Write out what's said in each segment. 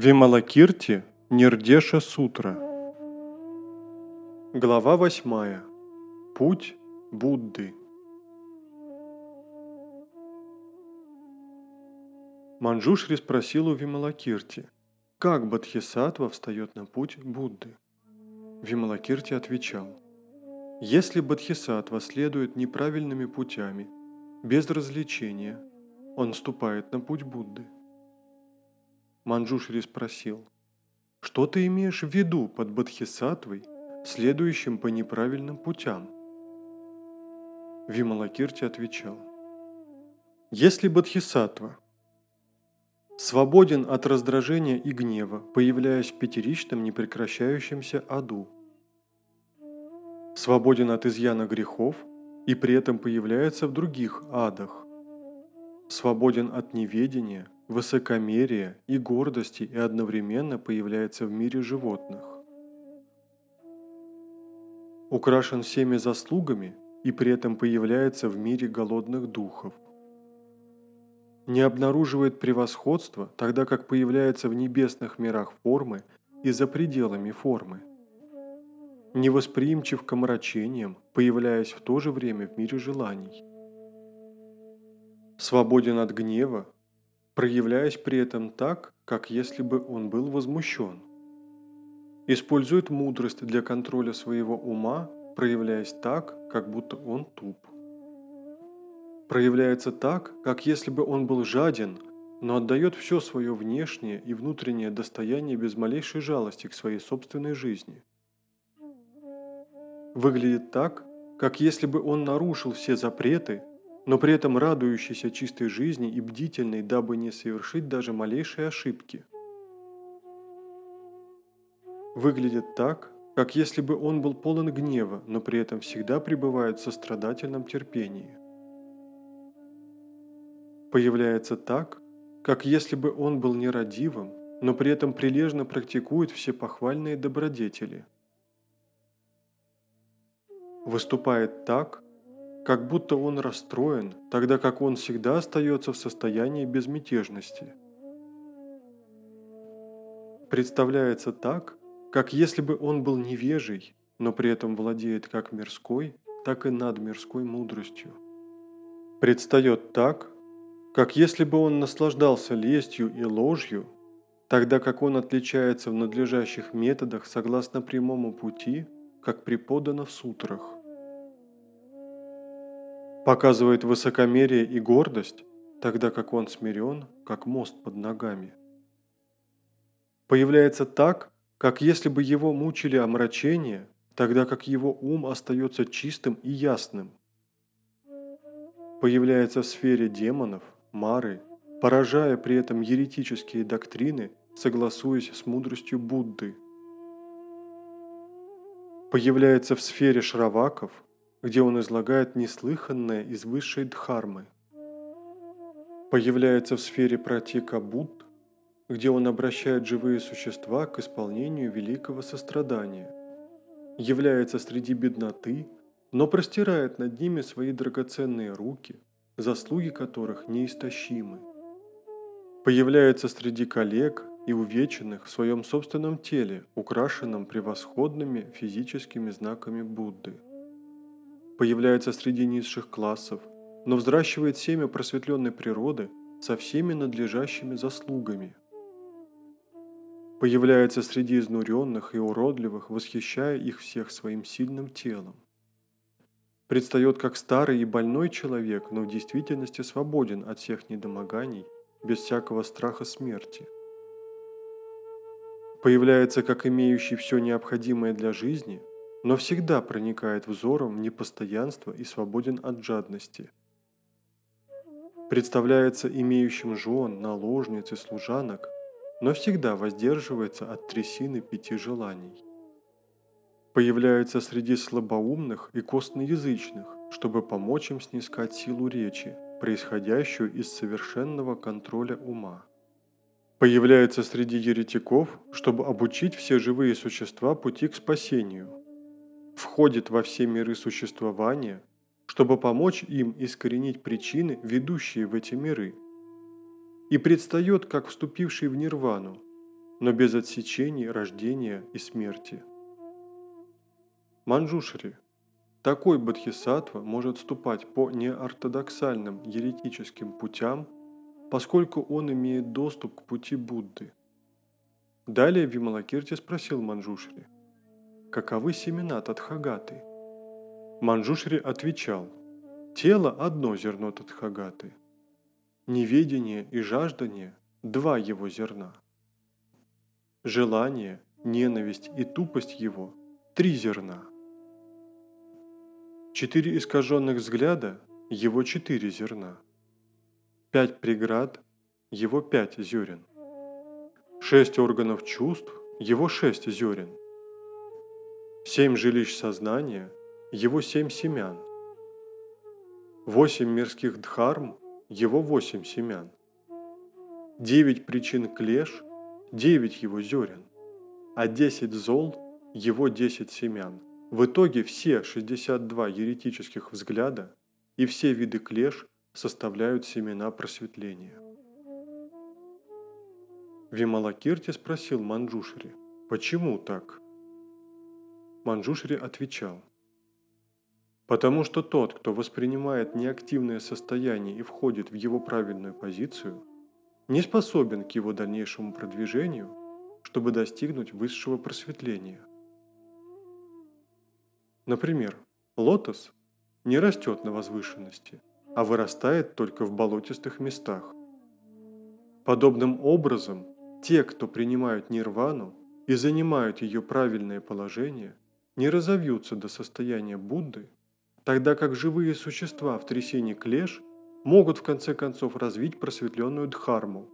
Вималакирти Нирдеша Сутра Глава 8. Путь Будды Манджушри спросил у Вималакирти, как Бадхисатва встает на путь Будды. Вималакирти отвечал, если Бадхисатва следует неправильными путями, без развлечения, он ступает на путь Будды – Манджушри спросил, «Что ты имеешь в виду под Бодхисаттвой, следующим по неправильным путям?» Вималакирти отвечал, «Если Бодхисаттва свободен от раздражения и гнева, появляясь в пятеричном непрекращающемся аду, свободен от изъяна грехов и при этом появляется в других адах, свободен от неведения – высокомерие и гордости и одновременно появляется в мире животных. Украшен всеми заслугами и при этом появляется в мире голодных духов. Не обнаруживает превосходства, тогда как появляется в небесных мирах формы и за пределами формы. Невосприимчив к омрачениям, появляясь в то же время в мире желаний. Свободен от гнева, проявляясь при этом так, как если бы он был возмущен. Использует мудрость для контроля своего ума, проявляясь так, как будто он туп. Проявляется так, как если бы он был жаден, но отдает все свое внешнее и внутреннее достояние без малейшей жалости к своей собственной жизни. Выглядит так, как если бы он нарушил все запреты но при этом радующийся чистой жизни и бдительный, дабы не совершить даже малейшей ошибки. Выглядит так, как если бы он был полон гнева, но при этом всегда пребывает в сострадательном терпении. Появляется так, как если бы он был нерадивым, но при этом прилежно практикует все похвальные добродетели. Выступает так, как будто он расстроен, тогда как он всегда остается в состоянии безмятежности. Представляется так, как если бы он был невежей, но при этом владеет как мирской, так и надмирской мудростью. Предстает так, как если бы он наслаждался лестью и ложью, тогда как он отличается в надлежащих методах согласно прямому пути, как преподано в сутрах показывает высокомерие и гордость, тогда как он смирен, как мост под ногами. Появляется так, как если бы его мучили омрачения, тогда как его ум остается чистым и ясным. Появляется в сфере демонов, мары, поражая при этом еретические доктрины, согласуясь с мудростью Будды. Появляется в сфере шраваков – где он излагает неслыханное из высшей дхармы. Появляется в сфере протека Будд, где он обращает живые существа к исполнению великого сострадания. Является среди бедноты, но простирает над ними свои драгоценные руки, заслуги которых неистощимы. Появляется среди коллег и увеченных в своем собственном теле, украшенном превосходными физическими знаками Будды – появляется среди низших классов, но взращивает семя просветленной природы со всеми надлежащими заслугами. Появляется среди изнуренных и уродливых, восхищая их всех своим сильным телом. Предстает как старый и больной человек, но в действительности свободен от всех недомоганий, без всякого страха смерти. Появляется как имеющий все необходимое для жизни – но всегда проникает взором в непостоянство и свободен от жадности. Представляется имеющим жен, наложниц и служанок, но всегда воздерживается от трясины пяти желаний. Появляется среди слабоумных и костноязычных, чтобы помочь им снискать силу речи, происходящую из совершенного контроля ума. Появляется среди еретиков, чтобы обучить все живые существа пути к спасению, входит во все миры существования, чтобы помочь им искоренить причины, ведущие в эти миры, и предстает как вступивший в нирвану, но без отсечений рождения и смерти. Манджушри. Такой бодхисаттва может ступать по неортодоксальным еретическим путям, поскольку он имеет доступ к пути Будды. Далее Вималакирти спросил Манджушри, каковы семена Тадхагаты? Манджушри отвечал, тело – одно зерно Тадхагаты, неведение и жаждание – два его зерна. Желание, ненависть и тупость его – три зерна. Четыре искаженных взгляда – его четыре зерна. Пять преград – его пять зерен. Шесть органов чувств – его шесть зерен. Семь жилищ сознания – его семь семян. Восемь мирских дхарм – его восемь семян. Девять причин клеш – девять его зерен. А десять зол – его десять семян. В итоге все 62 еретических взгляда и все виды клеш составляют семена просветления. Вималакирти спросил Манджушри, почему так? Манджушри отвечал, потому что тот, кто воспринимает неактивное состояние и входит в его правильную позицию, не способен к его дальнейшему продвижению, чтобы достигнуть высшего просветления. Например, лотос не растет на возвышенности, а вырастает только в болотистых местах. Подобным образом, те, кто принимают нирвану и занимают ее правильное положение, не разовьются до состояния Будды, тогда как живые существа в трясине клеш могут в конце концов развить просветленную дхарму.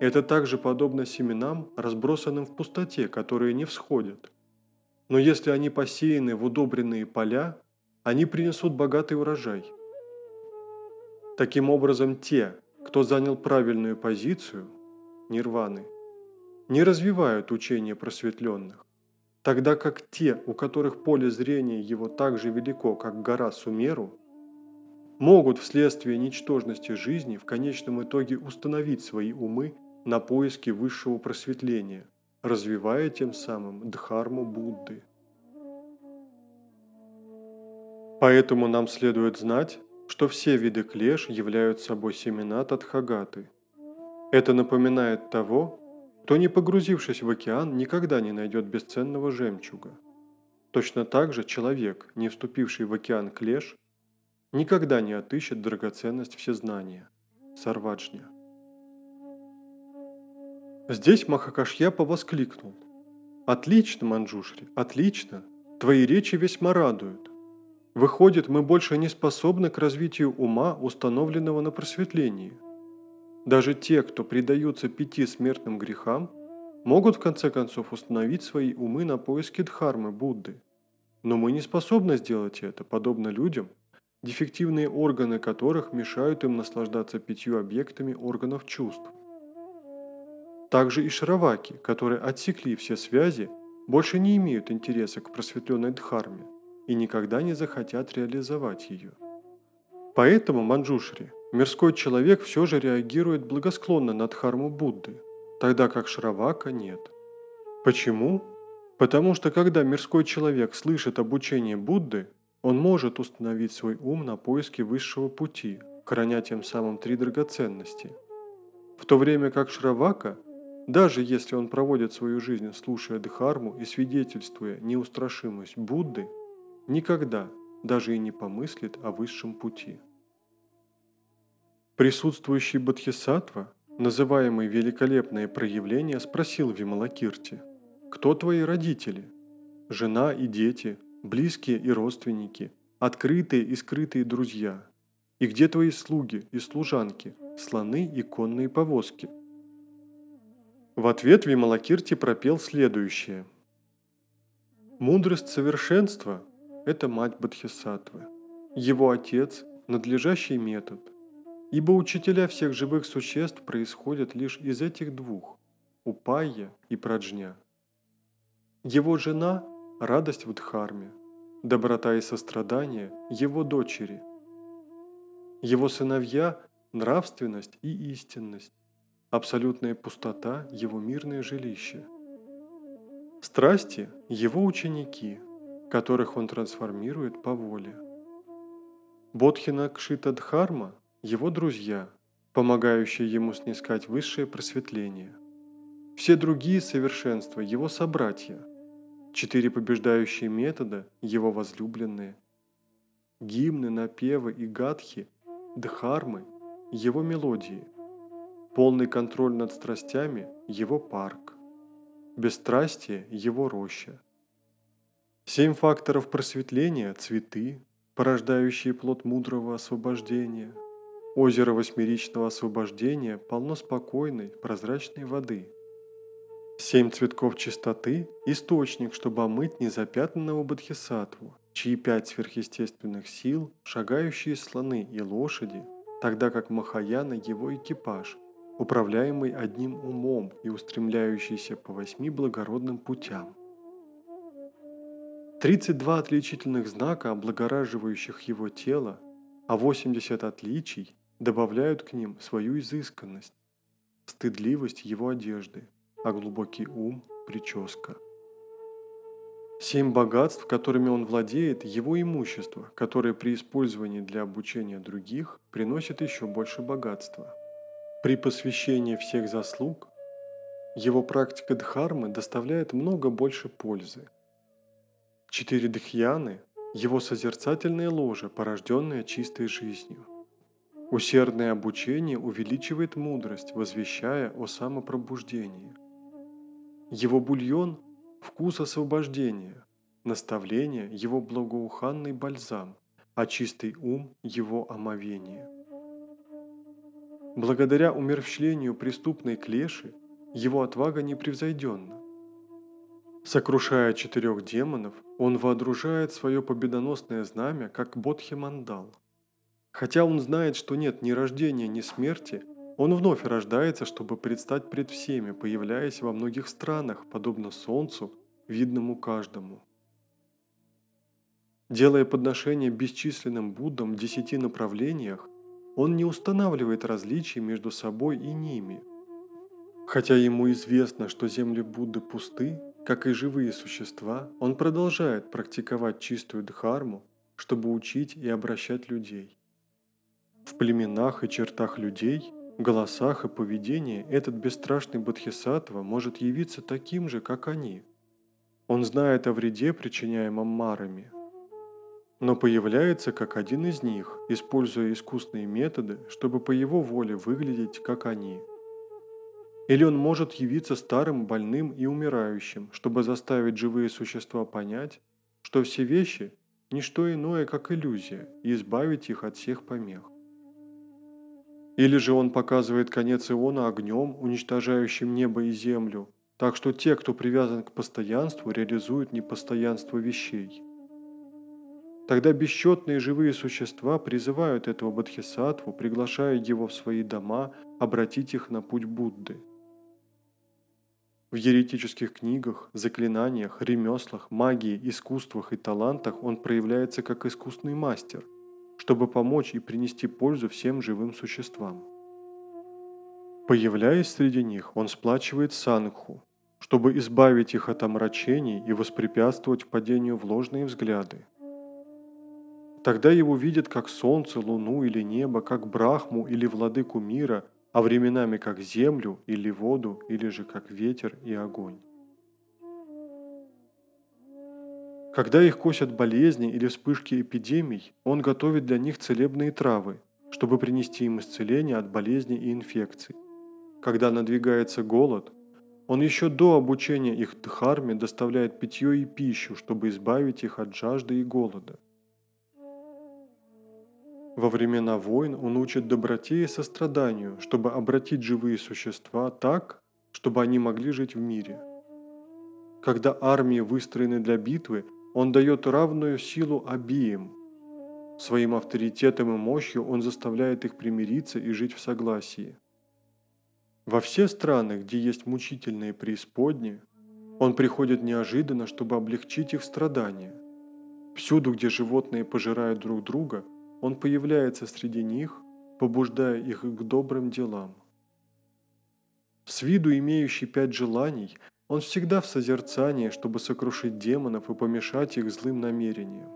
Это также подобно семенам, разбросанным в пустоте, которые не всходят – но если они посеяны в удобренные поля, они принесут богатый урожай. Таким образом, те, кто занял правильную позицию, нирваны, не развивают учение просветленных, тогда как те, у которых поле зрения его так же велико, как гора Сумеру, могут вследствие ничтожности жизни в конечном итоге установить свои умы на поиски высшего просветления – развивая тем самым дхарму Будды. Поэтому нам следует знать, что все виды клеш являются собой семена Тадхагаты. Это напоминает того, кто, не погрузившись в океан, никогда не найдет бесценного жемчуга. Точно так же человек, не вступивший в океан клеш, никогда не отыщет драгоценность всезнания – сарваджня. Здесь Махакашьяпа воскликнул. «Отлично, Манджушри, отлично! Твои речи весьма радуют. Выходит, мы больше не способны к развитию ума, установленного на просветлении. Даже те, кто предаются пяти смертным грехам, могут в конце концов установить свои умы на поиски Дхармы Будды. Но мы не способны сделать это, подобно людям, дефективные органы которых мешают им наслаждаться пятью объектами органов чувств. Также и шароваки, которые отсекли все связи, больше не имеют интереса к просветленной дхарме и никогда не захотят реализовать ее. Поэтому Манджушри, мирской человек все же реагирует благосклонно на дхарму Будды, тогда как Шравака нет. Почему? Потому что когда мирской человек слышит обучение Будды, он может установить свой ум на поиски высшего пути, храня тем самым три драгоценности. В то время как Шравака – даже если он проводит свою жизнь, слушая Дхарму и свидетельствуя неустрашимость Будды, никогда даже и не помыслит о высшем пути. Присутствующий Бодхисаттва, называемый «великолепное проявление», спросил Вималакирти, «Кто твои родители? Жена и дети, близкие и родственники, открытые и скрытые друзья? И где твои слуги и служанки, слоны и конные повозки?» В ответ Вималакирти пропел следующее. «Мудрость совершенства – это мать Бодхисаттвы, его отец – надлежащий метод, ибо учителя всех живых существ происходят лишь из этих двух – Упайя и Праджня. Его жена – радость в Дхарме, доброта и сострадание – его дочери. Его сыновья – нравственность и истинность, абсолютная пустота – его мирное жилище. Страсти – его ученики, которых он трансформирует по воле. Бодхина Кшита Дхарма – его друзья, помогающие ему снискать высшее просветление. Все другие совершенства – его собратья, четыре побеждающие метода – его возлюбленные, гимны, напевы и гадхи – дхармы – его мелодии, полный контроль над страстями – его парк, бесстрастие – его роща. Семь факторов просветления – цветы, порождающие плод мудрого освобождения. Озеро восьмеричного освобождения полно спокойной, прозрачной воды. Семь цветков чистоты – источник, чтобы омыть незапятнанного бодхисаттву, чьи пять сверхъестественных сил – шагающие слоны и лошади, тогда как Махаяна – его экипаж, управляемый одним умом и устремляющийся по восьми благородным путям. 32 отличительных знака, облагораживающих его тело, а 80 отличий добавляют к ним свою изысканность, стыдливость его одежды, а глубокий ум – прическа. Семь богатств, которыми он владеет, его имущество, которое при использовании для обучения других приносит еще больше богатства. При посвящении всех заслуг его практика дхармы доставляет много больше пользы – Четыре дхьяны – его созерцательное ложе, порожденное чистой жизнью. Усердное обучение увеличивает мудрость, возвещая о самопробуждении. Его бульон – вкус освобождения, наставление – его благоуханный бальзам, а чистый ум – его омовение. Благодаря умерщвлению преступной клеши, его отвага непревзойденна. Сокрушая четырех демонов, он воодружает свое победоносное знамя, как Бодхи-мандал. Хотя он знает, что нет ни рождения, ни смерти, он вновь рождается, чтобы предстать пред всеми, появляясь во многих странах, подобно солнцу, видному каждому. Делая подношение бесчисленным Буддам в десяти направлениях, он не устанавливает различий между собой и ними. Хотя ему известно, что земли Будды пусты, как и живые существа, он продолжает практиковать чистую дхарму, чтобы учить и обращать людей. В племенах и чертах людей, голосах и поведении этот бесстрашный бодхисаттва может явиться таким же, как они. Он знает о вреде, причиняемом марами, но появляется как один из них, используя искусные методы, чтобы по его воле выглядеть как они – или он может явиться старым, больным и умирающим, чтобы заставить живые существа понять, что все вещи – не что иное, как иллюзия, и избавить их от всех помех. Или же он показывает конец Иона огнем, уничтожающим небо и землю, так что те, кто привязан к постоянству, реализуют непостоянство вещей. Тогда бесчетные живые существа призывают этого бодхисаттву, приглашая его в свои дома, обратить их на путь Будды – в еретических книгах, заклинаниях, ремеслах, магии, искусствах и талантах он проявляется как искусный мастер, чтобы помочь и принести пользу всем живым существам. Появляясь среди них, он сплачивает сангху, чтобы избавить их от омрачений и воспрепятствовать падению в ложные взгляды. Тогда его видят как солнце, луну или небо, как брахму или владыку мира – а временами как землю или воду, или же как ветер и огонь. Когда их косят болезни или вспышки эпидемий, он готовит для них целебные травы, чтобы принести им исцеление от болезней и инфекций. Когда надвигается голод, он еще до обучения их дхарме доставляет питье и пищу, чтобы избавить их от жажды и голода – во времена войн он учит доброте и состраданию, чтобы обратить живые существа так, чтобы они могли жить в мире. Когда армии выстроены для битвы, он дает равную силу обеим. Своим авторитетом и мощью он заставляет их примириться и жить в согласии. Во все страны, где есть мучительные преисподни, он приходит неожиданно, чтобы облегчить их страдания. Всюду, где животные пожирают друг друга – он появляется среди них, побуждая их к добрым делам. С виду имеющий пять желаний, он всегда в созерцании, чтобы сокрушить демонов и помешать их злым намерениям.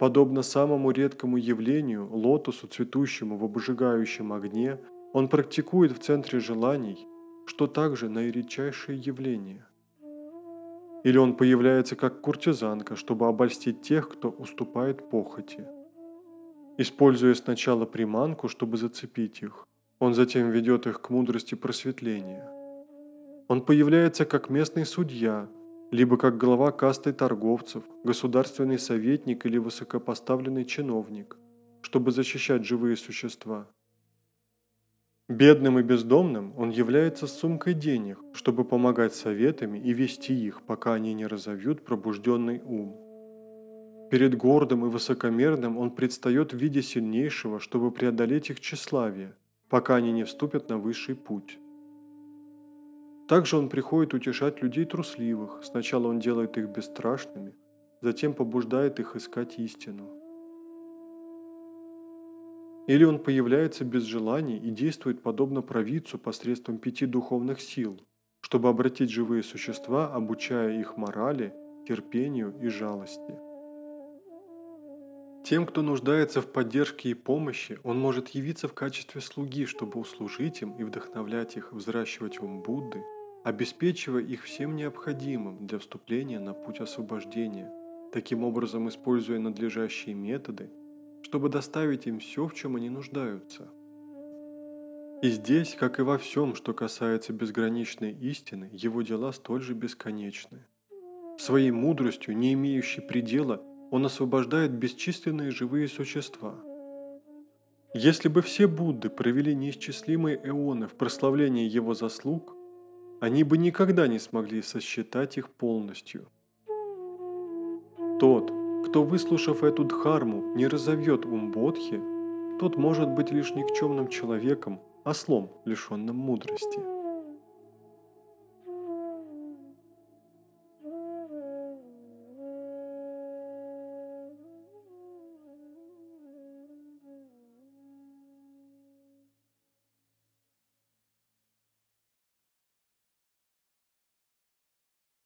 Подобно самому редкому явлению, лотосу, цветущему в обжигающем огне, он практикует в центре желаний, что также наиредчайшее явление. Или он появляется как куртизанка, чтобы обольстить тех, кто уступает похоти. Используя сначала приманку, чтобы зацепить их, он затем ведет их к мудрости просветления. Он появляется как местный судья, либо как глава касты торговцев, государственный советник или высокопоставленный чиновник, чтобы защищать живые существа. Бедным и бездомным он является сумкой денег, чтобы помогать советами и вести их, пока они не разовьют пробужденный ум. Перед гордым и высокомерным он предстает в виде сильнейшего, чтобы преодолеть их тщеславие, пока они не вступят на высший путь. Также он приходит утешать людей трусливых. Сначала он делает их бесстрашными, затем побуждает их искать истину. Или он появляется без желаний и действует подобно провидцу посредством пяти духовных сил, чтобы обратить живые существа, обучая их морали, терпению и жалости. Тем, кто нуждается в поддержке и помощи, он может явиться в качестве слуги, чтобы услужить им и вдохновлять их взращивать ум Будды – обеспечивая их всем необходимым для вступления на путь освобождения, таким образом используя надлежащие методы, чтобы доставить им все, в чем они нуждаются. И здесь, как и во всем, что касается безграничной истины, его дела столь же бесконечны. Своей мудростью, не имеющей предела, он освобождает бесчисленные живые существа. Если бы все Будды провели неисчислимые эоны в прославлении его заслуг, они бы никогда не смогли сосчитать их полностью. Тот, кто, выслушав эту дхарму, не разовьет ум Бодхи, тот может быть лишь никчемным человеком, ослом, лишенным мудрости.